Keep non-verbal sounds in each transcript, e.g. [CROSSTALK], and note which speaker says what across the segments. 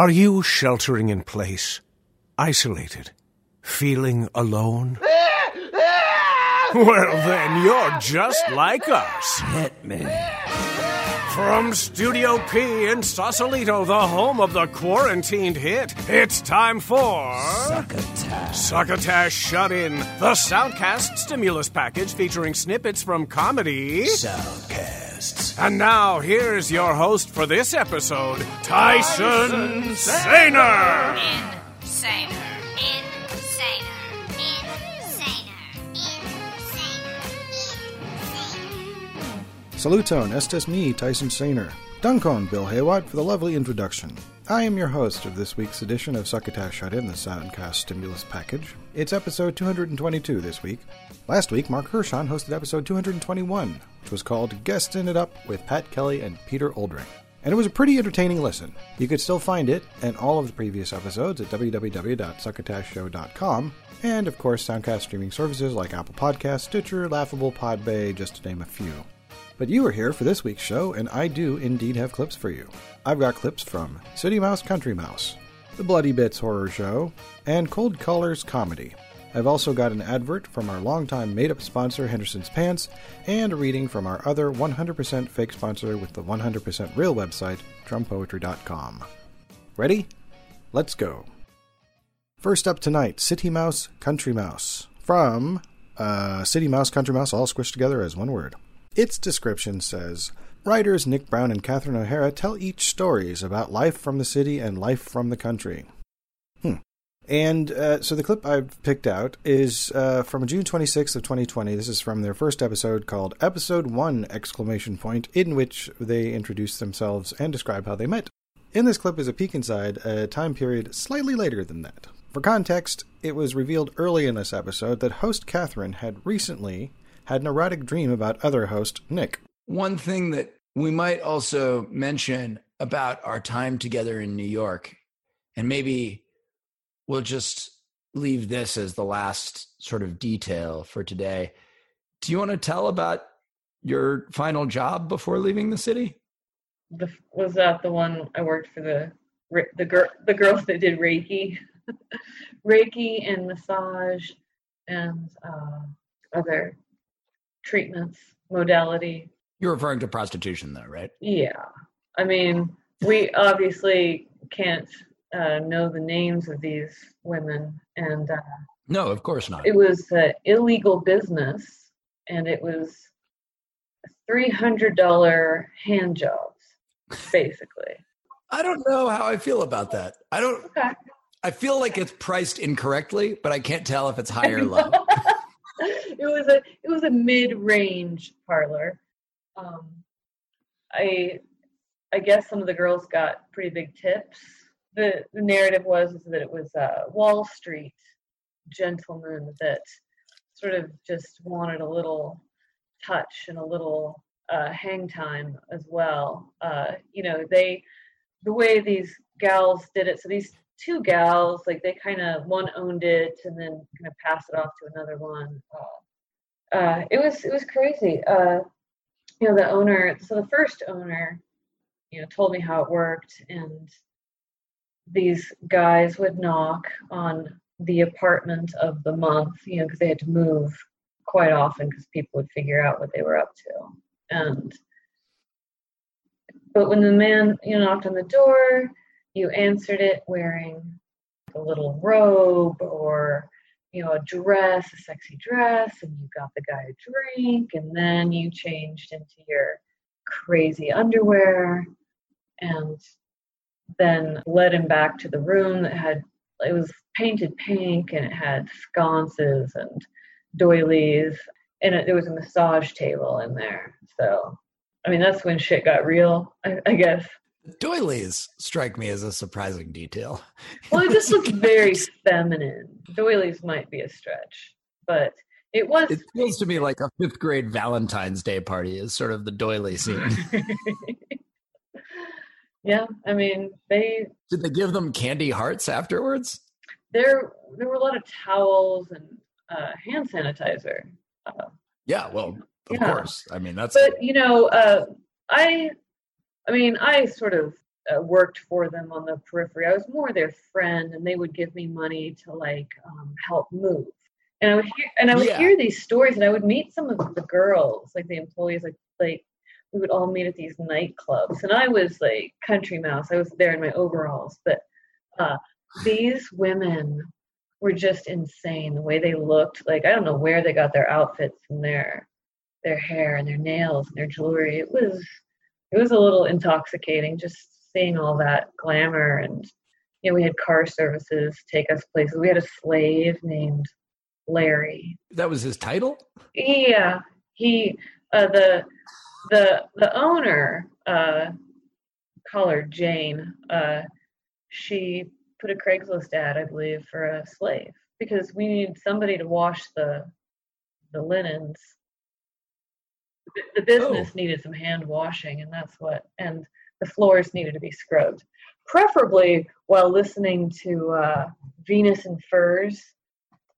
Speaker 1: Are you sheltering in place, isolated, feeling alone? [LAUGHS] well, then you're just like us.
Speaker 2: Hit me.
Speaker 1: From Studio P in Sausalito, the home of the quarantined hit, it's time for.
Speaker 2: Succotash.
Speaker 1: Succotash Shut In, the Soundcast stimulus package featuring snippets from comedy.
Speaker 2: Soundcasts.
Speaker 1: And now, here's your host for this episode, Tyson Sainer.
Speaker 3: Insaner. Insaner. Insaner.
Speaker 4: Saluton, estes me, Tyson Sainer. Dunkon, Bill Haywatt, for the lovely introduction. I am your host of this week's edition of Succotash Shut In, the Soundcast Stimulus Package. It's episode 222 this week. Last week, Mark Hershon hosted episode 221, which was called Guestin' It Up with Pat Kelly and Peter Oldring. And it was a pretty entertaining listen. You could still find it and all of the previous episodes at www.succotashshow.com, and of course, Soundcast streaming services like Apple Podcasts, Stitcher, Laughable, Podbay, just to name a few. But you are here for this week's show, and I do indeed have clips for you. I've got clips from City Mouse Country Mouse, The Bloody Bits Horror Show, and Cold Callers Comedy. I've also got an advert from our longtime made up sponsor, Henderson's Pants, and a reading from our other 100% fake sponsor with the 100% real website, trumpoetry.com. Ready? Let's go. First up tonight, City Mouse Country Mouse from uh, City Mouse Country Mouse, all squished together as one word. Its description says Writers Nick Brown and Catherine O'Hara tell each stories about life from the city and life from the country. Hmm. And uh, so the clip I've picked out is uh, from June 26th of 2020. This is from their first episode called Episode 1 exclamation point in which they introduce themselves and describe how they met. In this clip is a peek inside a time period slightly later than that. For context, it was revealed early in this episode that host Catherine had recently had an erotic dream about other host Nick.
Speaker 2: One thing that we might also mention about our time together in New York, and maybe we'll just leave this as the last sort of detail for today. Do you want to tell about your final job before leaving the city?
Speaker 5: The, was that the one I worked for the the girl the girls that did Reiki, [LAUGHS] Reiki and massage and uh, other treatments modality.
Speaker 2: You're referring to prostitution, though, right?
Speaker 5: Yeah, I mean we obviously can't uh, know the names of these women, and uh,
Speaker 2: No, of course not.
Speaker 5: it was uh, illegal business, and it was three hundred dollar hand jobs, basically.
Speaker 2: I don't know how I feel about that. I don't.
Speaker 5: Okay.
Speaker 2: I feel like it's priced incorrectly, but I can't tell if it's [LAUGHS] high or low.
Speaker 5: It was a it was a mid range parlor. Um, I I guess some of the girls got pretty big tips. The the narrative was that it was a Wall Street gentleman that sort of just wanted a little touch and a little uh, hang time as well. Uh, you know, they the way these gals did it. So these two gals, like they kind of one owned it and then kind of passed it off to another one. Uh, uh, it was it was crazy. Uh, you know, the owner. So the first owner, you know, told me how it worked, and these guys would knock on the apartment of the month, you know, because they had to move quite often because people would figure out what they were up to. And but when the man, you know, knocked on the door, you answered it wearing a little robe or you know a dress, a sexy dress, and you got the guy a drink, and then you changed into your crazy underwear, and then led him back to the room that had it was painted pink and it had sconces and doilies and it, there was a massage table in there. So i mean that's when shit got real i, I guess
Speaker 2: Doilies strike me as a surprising detail.
Speaker 5: well it just looks [LAUGHS] very feminine doilies might be a stretch but it was
Speaker 2: It feels to me like a fifth grade Valentine's Day party is sort of the doily scene. [LAUGHS]
Speaker 5: yeah i mean they
Speaker 2: Did they give them candy hearts afterwards?
Speaker 5: there there were a lot of towels and uh, hand sanitizer uh,
Speaker 2: Yeah, well, of
Speaker 5: Yeah.
Speaker 2: course. I mean, that's
Speaker 5: but you know uh, i i mean i sort of uh, worked for them on the periphery. I was more their friend, and they would give me money to like um, help move. And I would hear, and I would
Speaker 2: Yeah.
Speaker 5: hear these stories, and I would meet some of the girls, like the employees, like like we would all meet at these nightclubs, and I was like country mouse. I was there in my overalls, but uh, these women were just insane. The way they looked, like I don't know where they got their outfits and their their hair and their nails and their jewelry. It was it was a little intoxicating just seeing all that glamour and you know we had car services take us places. We had a slave named Larry.
Speaker 2: That was his title?
Speaker 5: Yeah, he uh, the the the owner uh, call her Jane. Uh, she put a Craigslist ad, I believe, for a slave because we needed somebody to wash the the linens. The, business
Speaker 2: Oh.
Speaker 5: needed some hand washing, and that's what. And the floors needed to be scrubbed, preferably while listening to uh, Venus in Furs.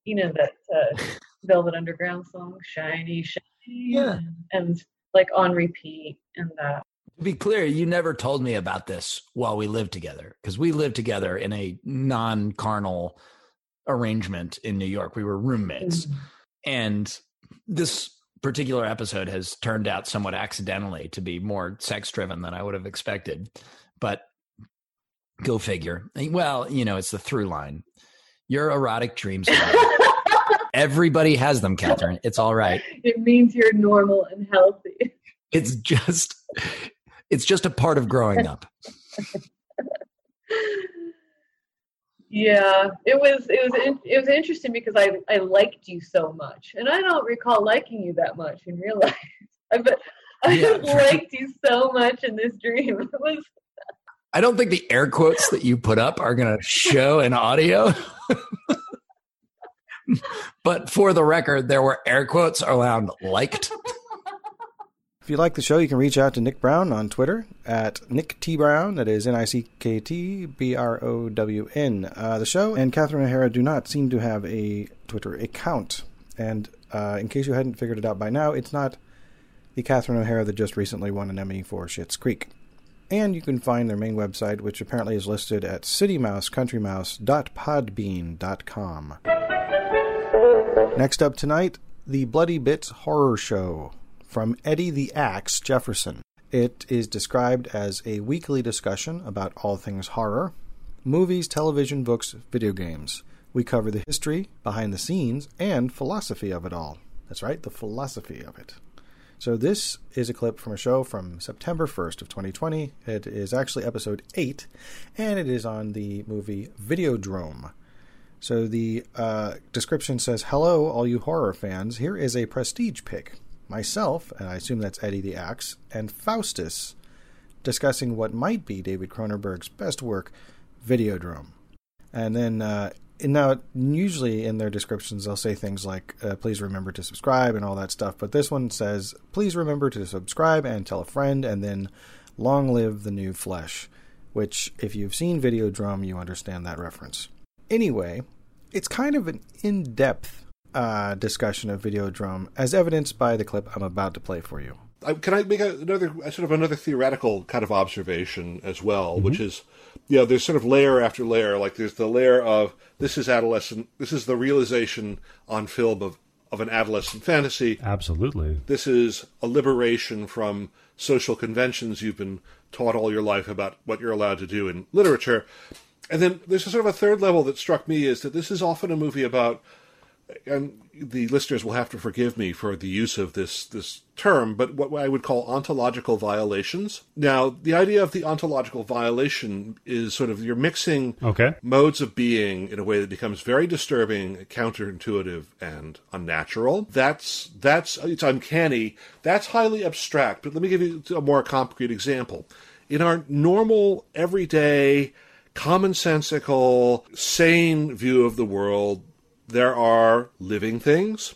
Speaker 5: You know that uh, [LAUGHS] Velvet Underground song, "Shiny, Shiny,"
Speaker 2: Yeah.
Speaker 5: and like on repeat. And that.
Speaker 2: To be clear, you never told me about this while we lived together because we lived together in a non carnal arrangement in New York. We were roommates. And this particular episode has turned out somewhat accidentally to be more sex driven than I would have expected. But go figure. Well, you know, it's the through line. Your erotic dreams. [LAUGHS] Everybody has them, Catherine. It's all right.
Speaker 5: it means you're normal and healthy.
Speaker 2: It's just it's just a part of growing up. [LAUGHS]
Speaker 5: Yeah, it was it was it was interesting because I I liked you so much, and I don't recall liking you that much in real [LAUGHS] life. I but I
Speaker 2: Yeah. [LAUGHS]
Speaker 5: liked you so much in this dream. [LAUGHS] It was
Speaker 2: I don't think the air quotes that you put up are going to show in audio. but for the record, there were air quotes around liked.
Speaker 4: If you like the show, you can reach out to Nick Brown on Twitter at Nick T Brown. That is N I C K T B R O W N. Uh, the show and Catherine O'Hara do not seem to have a Twitter account. And uh, in case you hadn't figured it out by now, it's not the Catherine O'Hara that just recently won an Emmy for Schitt's Creek. And you can find their main website, which apparently is listed at citymouseCountrymouse.podbean.com. Next up tonight, the Bloody Bits Horror Show from Eddie the Axe Jefferson. It is described as a weekly discussion about all things horror movies, television, books, video games. We cover the history, behind the scenes, and philosophy of it all. That's right, the philosophy of it. So this is a clip from a show from September 1st of 2020. It is actually episode 8 and it is on the movie Videodrome. So the uh, description says, "Hello, all you horror fans. Here is a prestige pick. Myself, and I assume that's Eddie the Axe, and Faustus, discussing what might be David Cronenberg's best work, Videodrome." And then, uh, and now usually in their descriptions they'll say things like, uh, "Please remember to subscribe" and all that stuff. But this one says, "Please remember to subscribe and tell a friend," and then, "Long live the new flesh." Which, if you've seen Videodrome, you understand that reference. Anyway, it's kind of an in depth uh, discussion of Videodrome, as evidenced by the clip I'm about to play for you.
Speaker 6: I- Can I make a, another sort of another theoretical kind of observation as well, which is, you know, there's sort of layer after layer. Like there's the layer of this is adolescent, this is the realization on film of of an adolescent fantasy.
Speaker 7: Absolutely.
Speaker 6: This is a liberation from social conventions you've been taught all your life about what you're allowed to do in literature. And then there's a sort of a third level that struck me is that this is often a movie about and the listeners will have to forgive me for the use of this this term, but what I would call ontological violations. Now, the idea of the ontological violation is sort of you're mixing
Speaker 7: Okay.
Speaker 6: modes of being in a way that becomes very disturbing, counterintuitive, and unnatural. That's that's it's uncanny. That's highly abstract. But let me give you a more concrete example. In our normal, everyday, commonsensical, sane view of the world, there are living things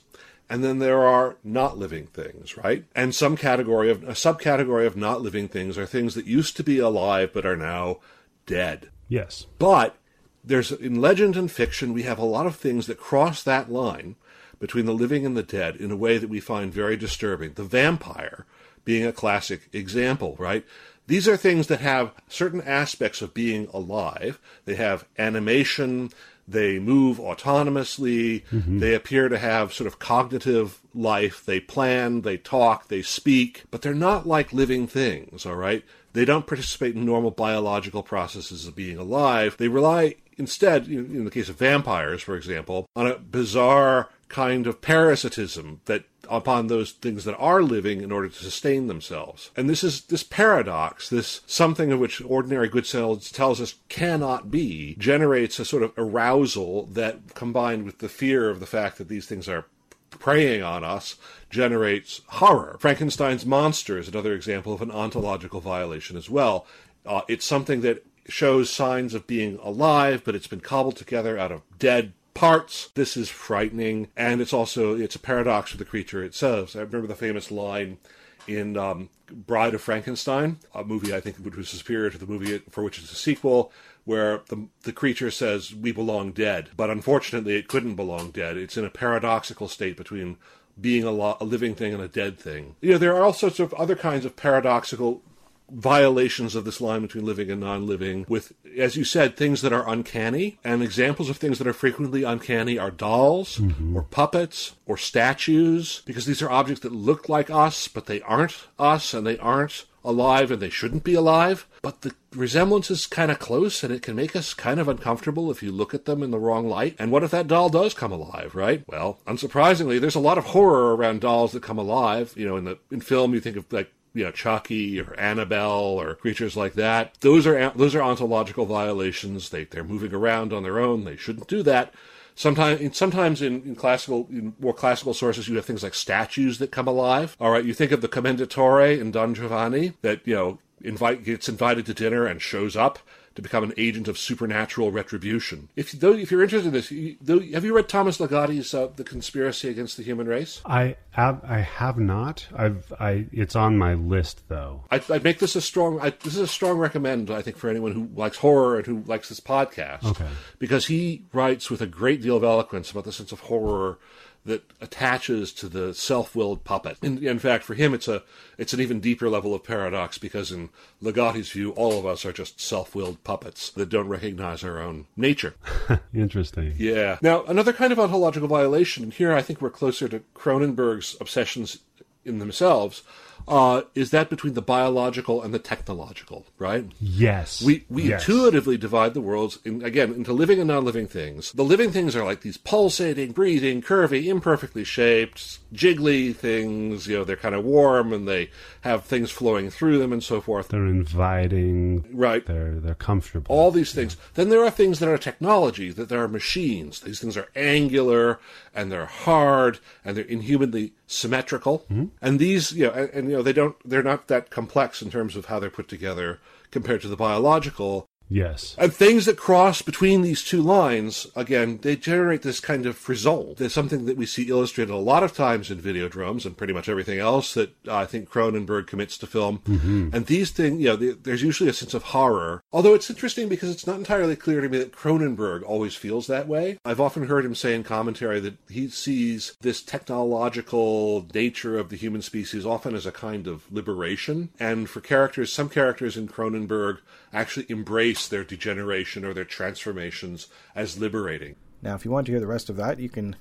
Speaker 6: and then there are not living things, right? And some category of a subcategory of not living things are things that used to be alive but are now dead.
Speaker 7: Yes.
Speaker 6: But there's in legend and fiction we have a lot of things that cross that line between the living and the dead in a way that we find very disturbing. The vampire being a classic example, right? These are things that have certain aspects of being alive. They have animation, they move autonomously, mm-hmm. they appear to have sort of cognitive life, they plan, they talk, they speak, but they're not like living things, all right? They don't participate in normal biological processes of being alive. They rely instead, in in the case of vampires, for example, on a bizarre kind of parasitism that upon those things that are living in order to sustain themselves. And this is this paradox, this something of which ordinary good sense tells us cannot be, generates a sort of arousal that combined with the fear of the fact that these things are preying on us generates horror. Frankenstein's monster is another example of an ontological violation as well. Uh, it's something that shows signs of being alive, but it's been cobbled together out of dead parts. This is frightening, and it's also it's a paradox of the creature itself. I remember the famous line in um, Bride of Frankenstein, a movie I think which was superior to the movie for which it's a sequel, where the the creature says we belong dead, but unfortunately it couldn't belong dead. It's in a paradoxical state between being a, lo- a living thing and a dead thing. You know, there are all sorts of other kinds of paradoxical violations of this line between living and non-living with as you said things that are uncanny. And examples of things that are frequently uncanny are dolls mm-hmm. or puppets or statues because these are objects that look like us but they aren't us and they aren't alive and they shouldn't be alive. But the resemblance is kind of close and it can make us kind of uncomfortable if you look at them in the wrong light. And what if that doll does come alive right? Well unsurprisingly there's a lot of horror around dolls that come alive. You know in the in film you think of like you know Chucky or Annabelle or creatures like that. Those are those are ontological violations. They they're moving around on their own. They shouldn't do that. Sometimes, sometimes in, in classical, in more classical sources, you have things like statues that come alive. All right, you think of the Commendatore in Don Giovanni that you know invite gets invited to dinner and shows up to become an agent of supernatural retribution. If though if you're interested in this, you, though, have you read Thomas Ligotti's uh, The Conspiracy Against the Human Race?
Speaker 7: I have, I have not. I've I it's on my list though.
Speaker 6: I, I make this a strong. I, this is a strong recommend. I think for anyone who likes horror and who likes this podcast,
Speaker 7: Okay.
Speaker 6: because he writes with a great deal of eloquence about the sense of horror that attaches to the self-willed puppet. In, in fact, for him, it's a it's an even deeper level of paradox because in Ligotti's view, all of us are just self-willed puppets that don't recognize our own nature. [LAUGHS]
Speaker 7: Interesting.
Speaker 6: Yeah. Now, another kind of ontological violation, and here I think we're closer to Cronenberg's obsessions in themselves, uh, is that between the biological and the technological, right?
Speaker 7: Yes.
Speaker 6: We we
Speaker 7: Yes.
Speaker 6: intuitively divide the worlds in, again into living and non-living things. The living things are like these pulsating, breathing, curvy, imperfectly shaped, jiggly things. You know, they're kind of warm and they have things flowing through them and so forth.
Speaker 7: They're inviting.
Speaker 6: Right.
Speaker 7: They're they're comfortable.
Speaker 6: All these things. Then there are things that are technology, that there are machines. These things are angular and they're hard and they're inhumanly symmetrical. Mm-hmm. And these, you know, and, and you know, they don't, they're not that complex in terms of how they're put together compared to the biological.
Speaker 7: Yes.
Speaker 6: And things that cross between these two lines, again, they generate this kind of result. There's something that we see illustrated a lot of times in Videodrome and pretty much everything else that uh, I think Cronenberg commits to film. Mm-hmm. And these things, you know, the, there's usually a sense of horror. Although it's interesting because it's not entirely clear to me that Cronenberg always feels that way. I've often heard him say in commentary that he sees this technological nature of the human species often as a kind of liberation. And for characters, some characters in Cronenberg actually embrace their degeneration or their transformations as liberating.
Speaker 4: Now, if you want to hear the rest of that, you can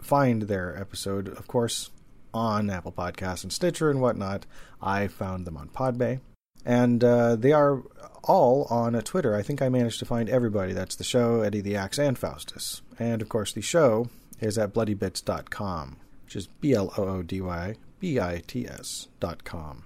Speaker 4: find their episode, of course, on Apple Podcasts and Stitcher and whatnot. I found them on Podbay. And uh, they are all on Twitter. I think I managed to find everybody. That's the show, Eddie the Axe, and Faustus. And, of course, the show is at bloodybits.com, which is B L O O D Y B I T S dot com.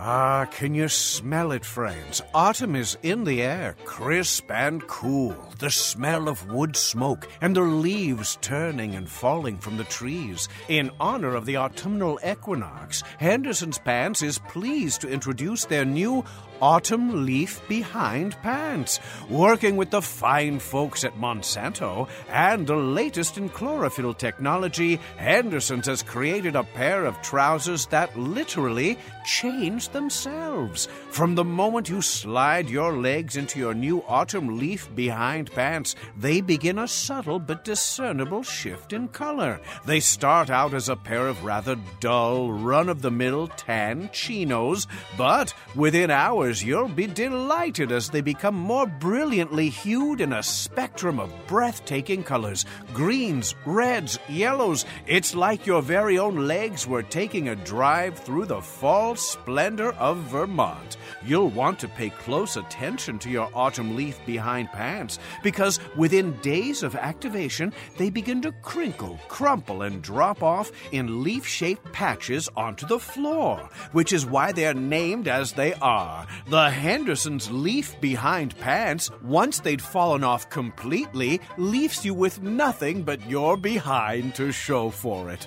Speaker 1: Ah, can you smell it, friends? Autumn is in the air, crisp and cool. The smell of wood smoke and the leaves turning and falling from the trees. In honor of the autumnal equinox, Henderson's Pants is pleased to introduce their new autumn leaf behind pants, working with the fine folks at Monsanto and the latest in chlorophyll technology. Henderson's has created a pair of trousers that literally change themselves. From the moment you slide your legs into your new autumn leaf behind pants, they begin a subtle but discernible shift in color. They start out as a pair of rather dull, run of the mill tan chinos, but within hours you'll be delighted as they become more brilliantly hued in a spectrum of breathtaking colors greens, reds, yellows. It's like your very own legs were taking a drive through the fall splendor of Vermont. You'll want to pay close attention to your autumn leaf behind pants because within days of activation, they begin to crinkle, crumple, and drop off in leaf shaped patches onto the floor, which is why they're named as they are. The Henderson's leaf behind pants, once they'd fallen off completely, leaves you with nothing but your behind to show for it.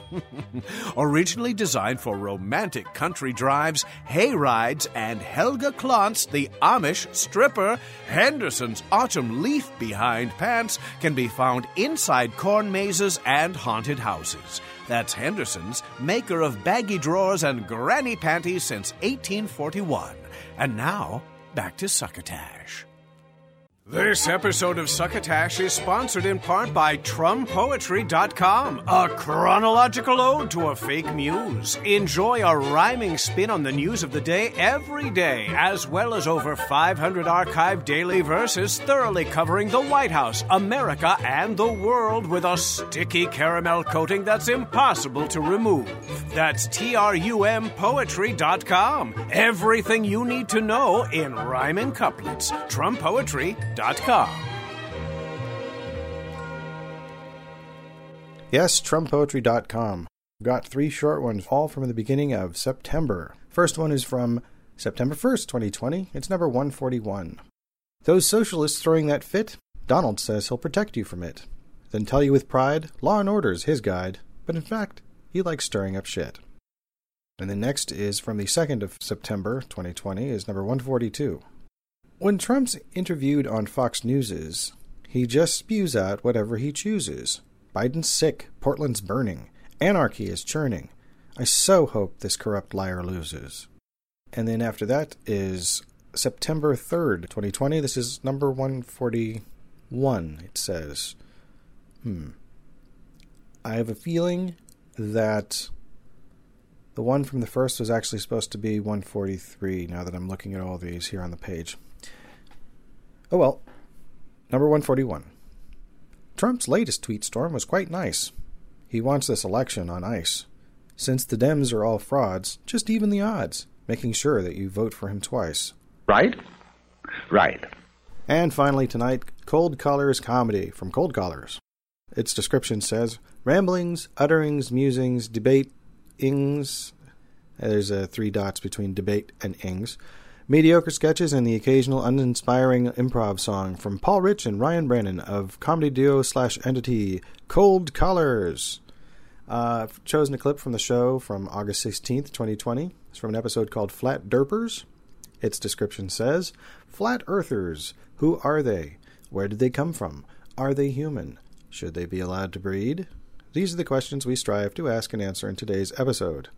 Speaker 1: [LAUGHS] Originally designed for romantic country drives, hay rides, and Helga Klontz, the Amish stripper, Henderson's autumn leaf behind pants can be found inside corn mazes and haunted houses. That's Henderson's, maker of baggy drawers and granny panties since 1841. And now, back to Succotash. This episode of Succotash is sponsored in part by TrumPoetry.com, a chronological ode to a fake muse. Enjoy a rhyming spin on the news of the day every day, as well as over 500 archived daily verses thoroughly covering the White House, America, and the world with a sticky caramel coating that's impossible to remove. That's TRUMPoetry.com. Everything you need to know in rhyming couplets. TrumPoetry.com.
Speaker 4: Yes, TrumPoetry.com. Got three short ones, all from the beginning of September. First one is from September 1st, 2020. It's number 141. Those socialists throwing that fit? Donald says he'll protect you from it. Then tell you with pride, Law and Order's his guide, but in fact, he likes stirring up shit. And the next is from the 2nd of September, 2020, is number 142. When Trump's interviewed on Fox News's, he just spews out whatever he chooses. Biden's sick, Portland's burning, anarchy is churning. I so hope this corrupt liar loses. And then after that is September 3rd, 2020. This is number 141, it says. Hmm. I have a feeling that the one from the first was actually supposed to be 143 now that I'm looking at all these here on the page. Oh well. Number 141. Trump's latest tweet storm was quite nice. He wants this election on ice. Since the Dems are all frauds, just even the odds, making sure that you vote for him twice.
Speaker 8: Right? Right.
Speaker 4: And finally, tonight, Cold Callers Comedy from Cold Callers. Its description says ramblings, utterings, musings, debate, ings. There's uh, three dots between debate and ings. Mediocre sketches and the occasional uninspiring improv song from Paul Rich and Ryan Brannon of comedy duo slash entity Cold Callers. Uh, I've chosen a clip from the show from August 16th, 2020. It's from an episode called Flat Derpers. Its description says Flat Earthers. Who are they? Where did they come from? Are they human? Should they be allowed to breed? These are the questions we strive to ask and answer in today's episode.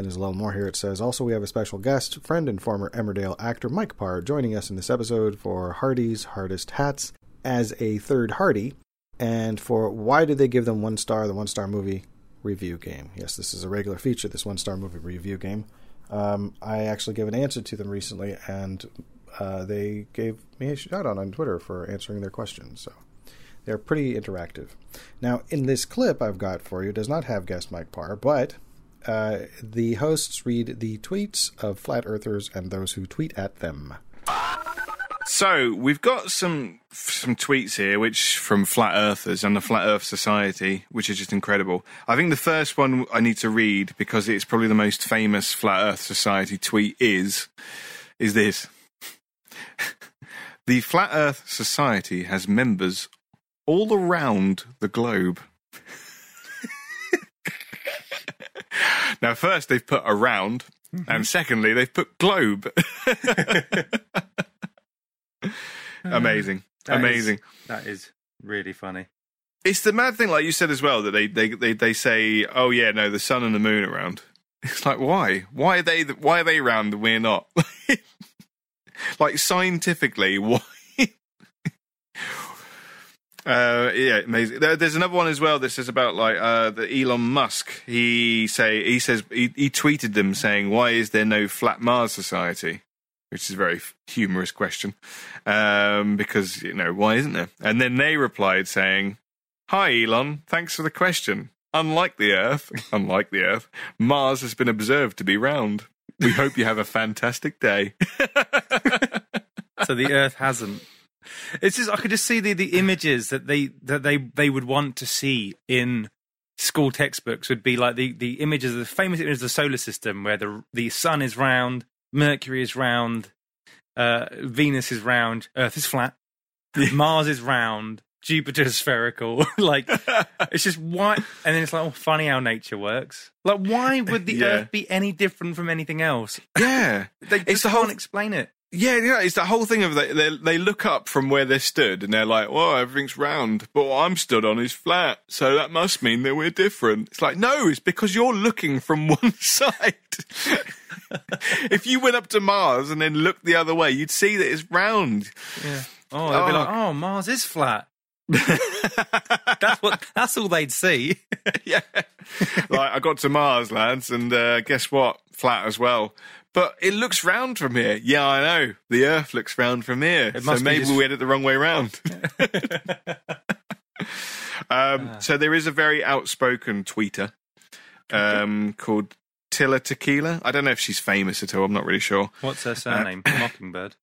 Speaker 4: Then there's a little more here. It says also we have a special guest, friend and former Emmerdale actor Mike Parr, joining us in this episode for Hardy's Hardest Hats as a third Hardy, and for why did they give them one star, the one star movie review game. Yes, this is a regular feature, this one star movie review game. Um, I actually gave an answer to them recently, and uh, they gave me a shout out on Twitter for answering their questions. So they're pretty interactive. Now, in this clip I've got for you, does not have guest Mike Parr, but uh, the hosts read the tweets of flat earthers and those who tweet at them.
Speaker 9: So we've got some some tweets here, which from flat earthers and the Flat Earth Society, which is just incredible. I think the first one I need to read because it's probably the most famous Flat Earth Society tweet is is this: [LAUGHS] the Flat Earth Society has members all around the globe. Now, first they've put around, mm-hmm. And secondly, they've put globe. [LAUGHS] Uh, Amazing.
Speaker 10: That is-
Speaker 9: Amazing.
Speaker 10: that is really funny.
Speaker 9: It's the mad thing, like you said as well, that they, they, they, they say, oh yeah, no, the sun and the moon are round. [LAUGHS] It's like, why? Why are they, why are they round and we're not? [LAUGHS] like scientifically, why? Uh, yeah, amazing. There, there's another one as well This is about like uh, the Elon Musk. He say he says he, he tweeted them saying, "Why is there no flat Mars society?" Which is a very humorous question, um, because you know why isn't there? And then they replied saying, "Hi Elon, thanks for the question. Unlike the Earth, [LAUGHS] unlike the Earth, Mars has been observed to be round. We hope you have a fantastic day." [LAUGHS]
Speaker 10: so the Earth hasn't. It's just I could just see the, the images that they that they they would want to see in school textbooks would be like the, the images the famous images of the solar system where the the sun is round, Mercury is round, uh, Venus is round, Earth is flat, [LAUGHS] Mars is round, Jupiter is spherical. [LAUGHS] like [LAUGHS] it's just why and then it's like oh funny how nature works. Like why would the
Speaker 9: Yeah.
Speaker 10: Earth be any different from anything else?
Speaker 9: Yeah,
Speaker 10: They just
Speaker 9: the whole-
Speaker 10: can't explain it.
Speaker 9: Yeah, yeah, it's that whole thing of they, they they look up from where they're stood and they're like, "Well, everything's round, but what I'm stood on is flat, so that must mean that we're different." It's like, no, it's because you're looking from [LAUGHS] one side. [LAUGHS] if you went up to Mars and then looked the other way, you'd see that it's round.
Speaker 10: Yeah. Oh, they'd be
Speaker 9: Oh.
Speaker 10: like, "Oh, Mars is flat." [LAUGHS] that's what. That's all they'd see. [LAUGHS]
Speaker 9: yeah, like I got to Mars, lads, and uh, guess what? Flat as well. But it looks round from here. Yeah, I know. The Earth looks round from here. So maybe
Speaker 10: just-
Speaker 9: we had it the wrong way round. [LAUGHS] um, so there is a very outspoken tweeter um, called Tila Tequila. I don't know if she's famous at all. I'm not really sure.
Speaker 10: What's her surname? [COUGHS] Mockingbird.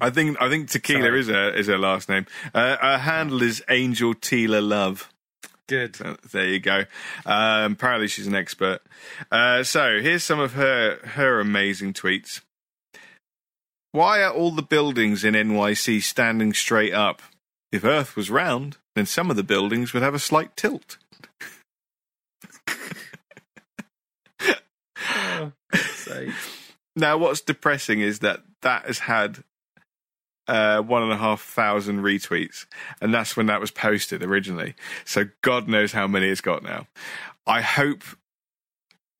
Speaker 9: I think I think Tequila
Speaker 10: Sorry.
Speaker 9: is her is her last name. Uh, her handle is Angel Teela Love.
Speaker 10: Good.
Speaker 9: So there you go. Um, apparently, she's an expert. Uh, so here's some of her her amazing tweets. Why are all the buildings in NYC standing straight up? If Earth was round, then some of the buildings would have a slight tilt. [LAUGHS]
Speaker 10: Oh.
Speaker 9: Now, what's depressing is that that has had uh, one and a half thousand retweets, and that's when that was posted originally. So God knows how many it's got now. I hope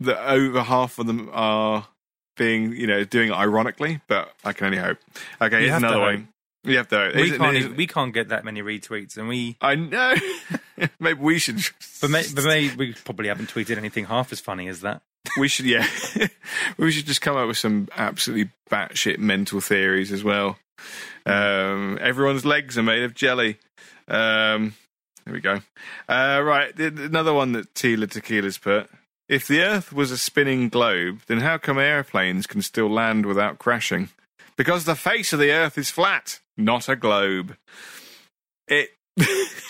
Speaker 9: that over half of them are being, you know, doing it ironically, but I can only hope. Okay,
Speaker 10: You
Speaker 9: here's another one. You have to.
Speaker 10: we can't. even- we can't get that many retweets, and we.
Speaker 9: I know. [LAUGHS] Maybe we should.
Speaker 10: But, may, but maybe we probably haven't tweeted anything half as funny as that.
Speaker 9: We should, yeah. [LAUGHS] we should just come up with some absolutely batshit mental theories as well. Um, everyone's legs are made of jelly. Um, there we go. Uh, right, another one that Tila Tequila's put. If the Earth was a spinning globe, then how come airplanes can still land without crashing? Because the face of the Earth is flat, not a globe. It. [LAUGHS]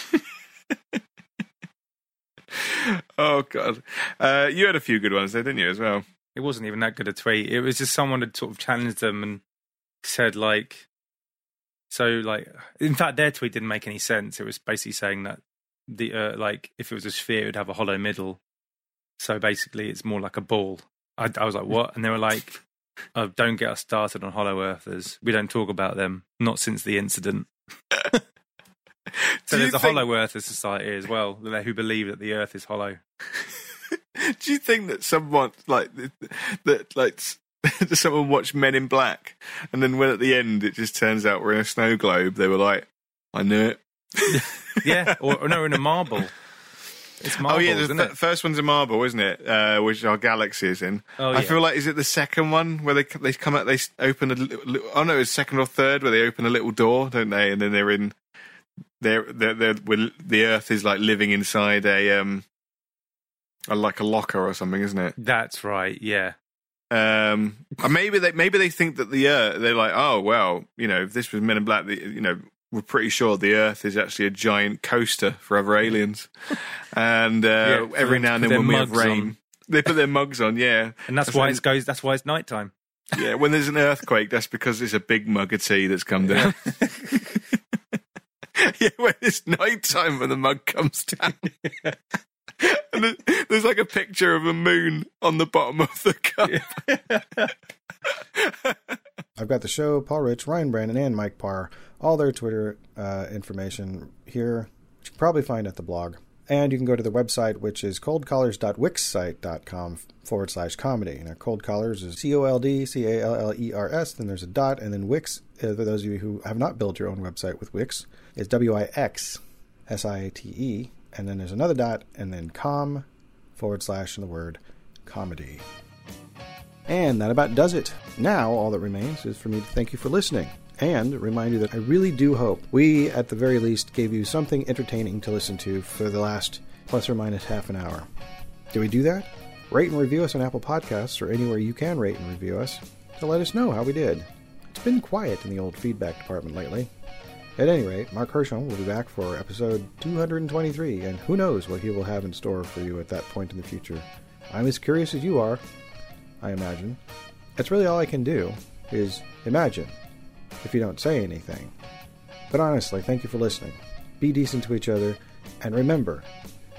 Speaker 9: oh God! Uh, you had a few good ones there, didn't you, as well?
Speaker 10: It wasn't even that good a tweet. It was just someone had sort of challenged them and said like, so like, in fact, their tweet didn't make any sense. It was basically saying that the uh, like if it was a sphere, it would have a hollow middle. So basically, it's more like a ball. I, I was like, what? And they were like, oh, don't get us started on hollow earthers. We don't talk about them. Not since the incident. [LAUGHS] so there's a
Speaker 9: think-
Speaker 10: hollow earther society as well, who believe that the earth is hollow. [LAUGHS]
Speaker 9: Do you think that someone like that, like [LAUGHS] does someone watch Men in Black, and then when at the end it just turns out we're in a snow globe, they were like, "I knew it." [LAUGHS]
Speaker 10: yeah, or, or no, in a marble. It's marbles,
Speaker 9: oh yeah, the f- first one's a marble, isn't it? Uh, which our galaxy is in.
Speaker 10: Oh,
Speaker 9: I
Speaker 10: yeah.
Speaker 9: feel like is it the second one where they they come out, they open a oh no, it's second or third where they open a little door, don't they? And then they're in, they're they're, they're the Earth is like living inside a um, a, like a locker or something, isn't it?
Speaker 10: That's right. Yeah.
Speaker 9: Um, and maybe they maybe they think that the Earth. They're like, oh well, you know, if this was Men in Black, the, you know, we're pretty sure the Earth is actually a giant coaster for other aliens. [LAUGHS] And uh,
Speaker 10: Yeah,
Speaker 9: every now and then when we have
Speaker 10: mugs on.
Speaker 9: rain, they put their mugs on. Yeah,
Speaker 10: And that's why it goes. That's why it's nighttime.
Speaker 9: yeah. When there's an earthquake, that's because it's a big mug of tea that's come down. [LAUGHS] [LAUGHS] yeah, when it's night time when the mug comes down. [LAUGHS] and And there's like a picture of a moon on the bottom of the cup. [LAUGHS]
Speaker 4: I've got the show, Paul Rich, Ryan Brandon, and Mike Parr, all their Twitter uh, information here, which you can probably find at the blog. And you can go to the website, which is coldcallers.wixsite.com forward slash comedy. Now, Cold Callers is C O L D C A L L E R S, then there's a dot, and then Wix, uh, for those of you who have not built your own website with Wix, is W I X S I T E, and then there's another dot, and then com forward slash and the word comedy. And that about does it. Now, all that remains is for me to thank you for listening and remind you that I really do hope we, at the very least, gave you something entertaining to listen to for the last plus or minus half an hour. Did we do that? Rate and review us on Apple Podcasts or anywhere you can rate and review us to let us know how we did. It's been quiet in the old feedback department lately. At any rate, Mark Hershon will be back for episode 223, and who knows what he will have in store for you at that point in the future. I'm as curious as you are, I imagine. That's really all I can do, is imagine, if you don't say anything. But honestly, thank you for listening. Be decent to each other, and remember,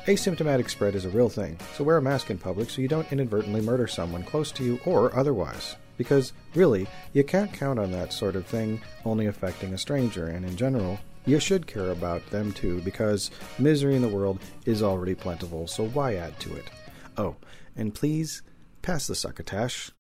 Speaker 4: asymptomatic spread is a real thing, so wear a mask in public so you don't inadvertently murder someone close to you or otherwise. Because, really, you can't count on that sort of thing only affecting a stranger, and in general, you should care about them too, because misery in the world is already plentiful, so why add to it? Oh, and please, pass the succotash.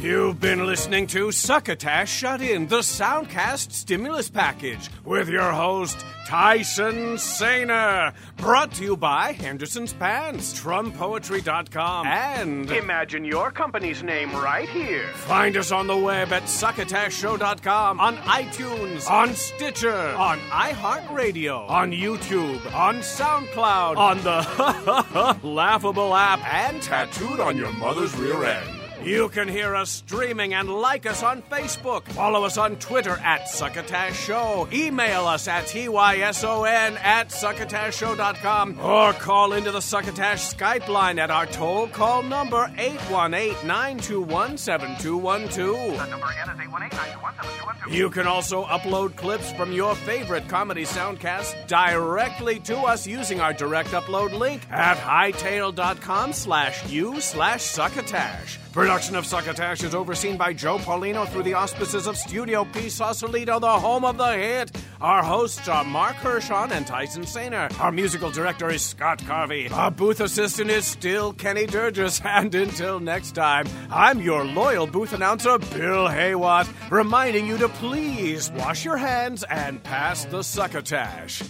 Speaker 1: You've been listening to Succotash Shut In, the Soundcast Stimulus Package, with your host, Tyson Sainer. Brought to you by Henderson's Pants, TrumPoetry.com, and
Speaker 11: Imagine your company's name right here.
Speaker 1: find us on the web at succotashshow.com, on iTunes, on Stitcher, on iHeartRadio, on YouTube, on SoundCloud, on the [LAUGHS] Laughable app, and tattooed on your mother's rear end. You can hear us streaming and like us on Facebook. Follow us on Twitter at Succotash Show. Email us at TYSON at succotashshow.com or call into the Succotash Skype line at our toll call number 818-921-7212. You can also upload clips from your favorite comedy soundcasts directly to us using our direct upload link at hightail.com slash u slash succotash. Production of Succotash is overseen by Joe Paulino through the auspices of Studio P. Sausalito, the home of the hit. Our hosts are Mark Hershon and Tyson Sainer. Our musical director is Scott Carvey. Our booth assistant is still Kenny Durgis. [LAUGHS] And until next time, I'm your loyal booth announcer, Bill Haywatt, reminding you to please wash your hands and pass the Succotash.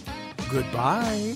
Speaker 1: Goodbye.